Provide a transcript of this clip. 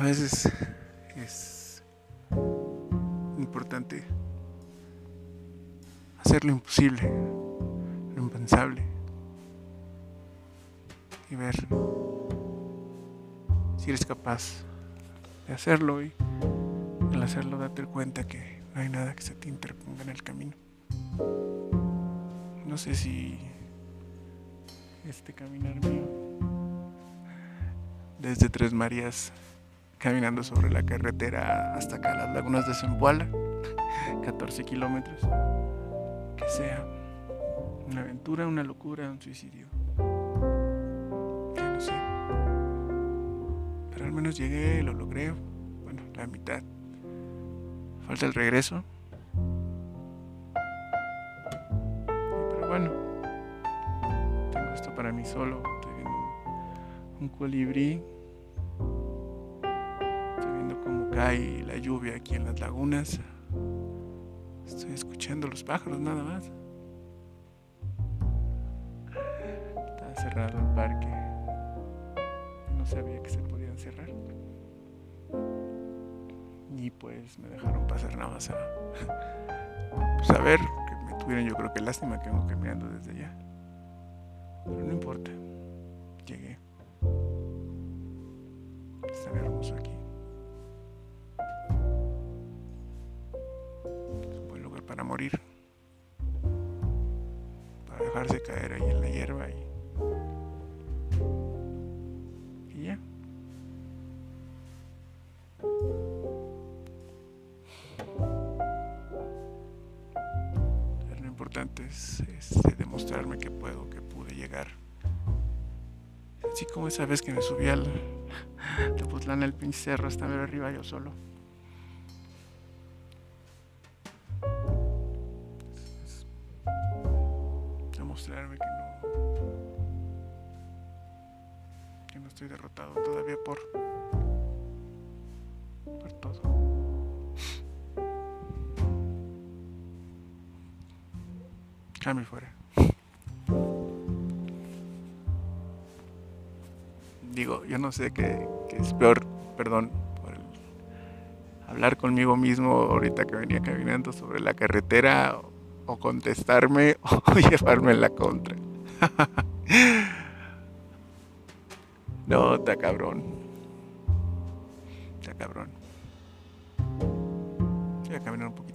a veces es importante hacer lo imposible, lo impensable y ver si eres capaz de hacerlo y al hacerlo date cuenta que no hay nada que se te interponga en el camino. No sé si este caminar mío desde Tres Marías caminando sobre la carretera hasta acá las lagunas de Zempoala 14 kilómetros. Que sea una aventura, una locura, un suicidio. Ya no sé. Pero al menos llegué, lo logré. Bueno, la mitad. Falta el regreso. Pero bueno tengo esto para mí solo. Estoy viendo un colibrí cae la lluvia aquí en las lagunas. Estoy escuchando los pájaros nada más. Está cerrado el parque. No sabía que se podían cerrar. Y pues me dejaron pasar nada más a, pues a ver, que me tuvieron yo creo que lástima que vengo caminando desde allá. Pero no importa. Llegué. Morir, para dejarse caer ahí en la hierba y, ya. lo importante es, demostrarme que puedo, que pude llegar. Así como esa vez que me subí al Tepoztlán, el pinche hasta arriba yo solo. Demostrarme que no que no estoy derrotado todavía por por todo. Cambio fuera. Digo yo no sé qué, es peor perdón por hablar conmigo mismo ahorita que venía caminando sobre la carretera o contestarme o llevarme en la contra. no, está cabrón. Está cabrón. Voy a caminar un poquito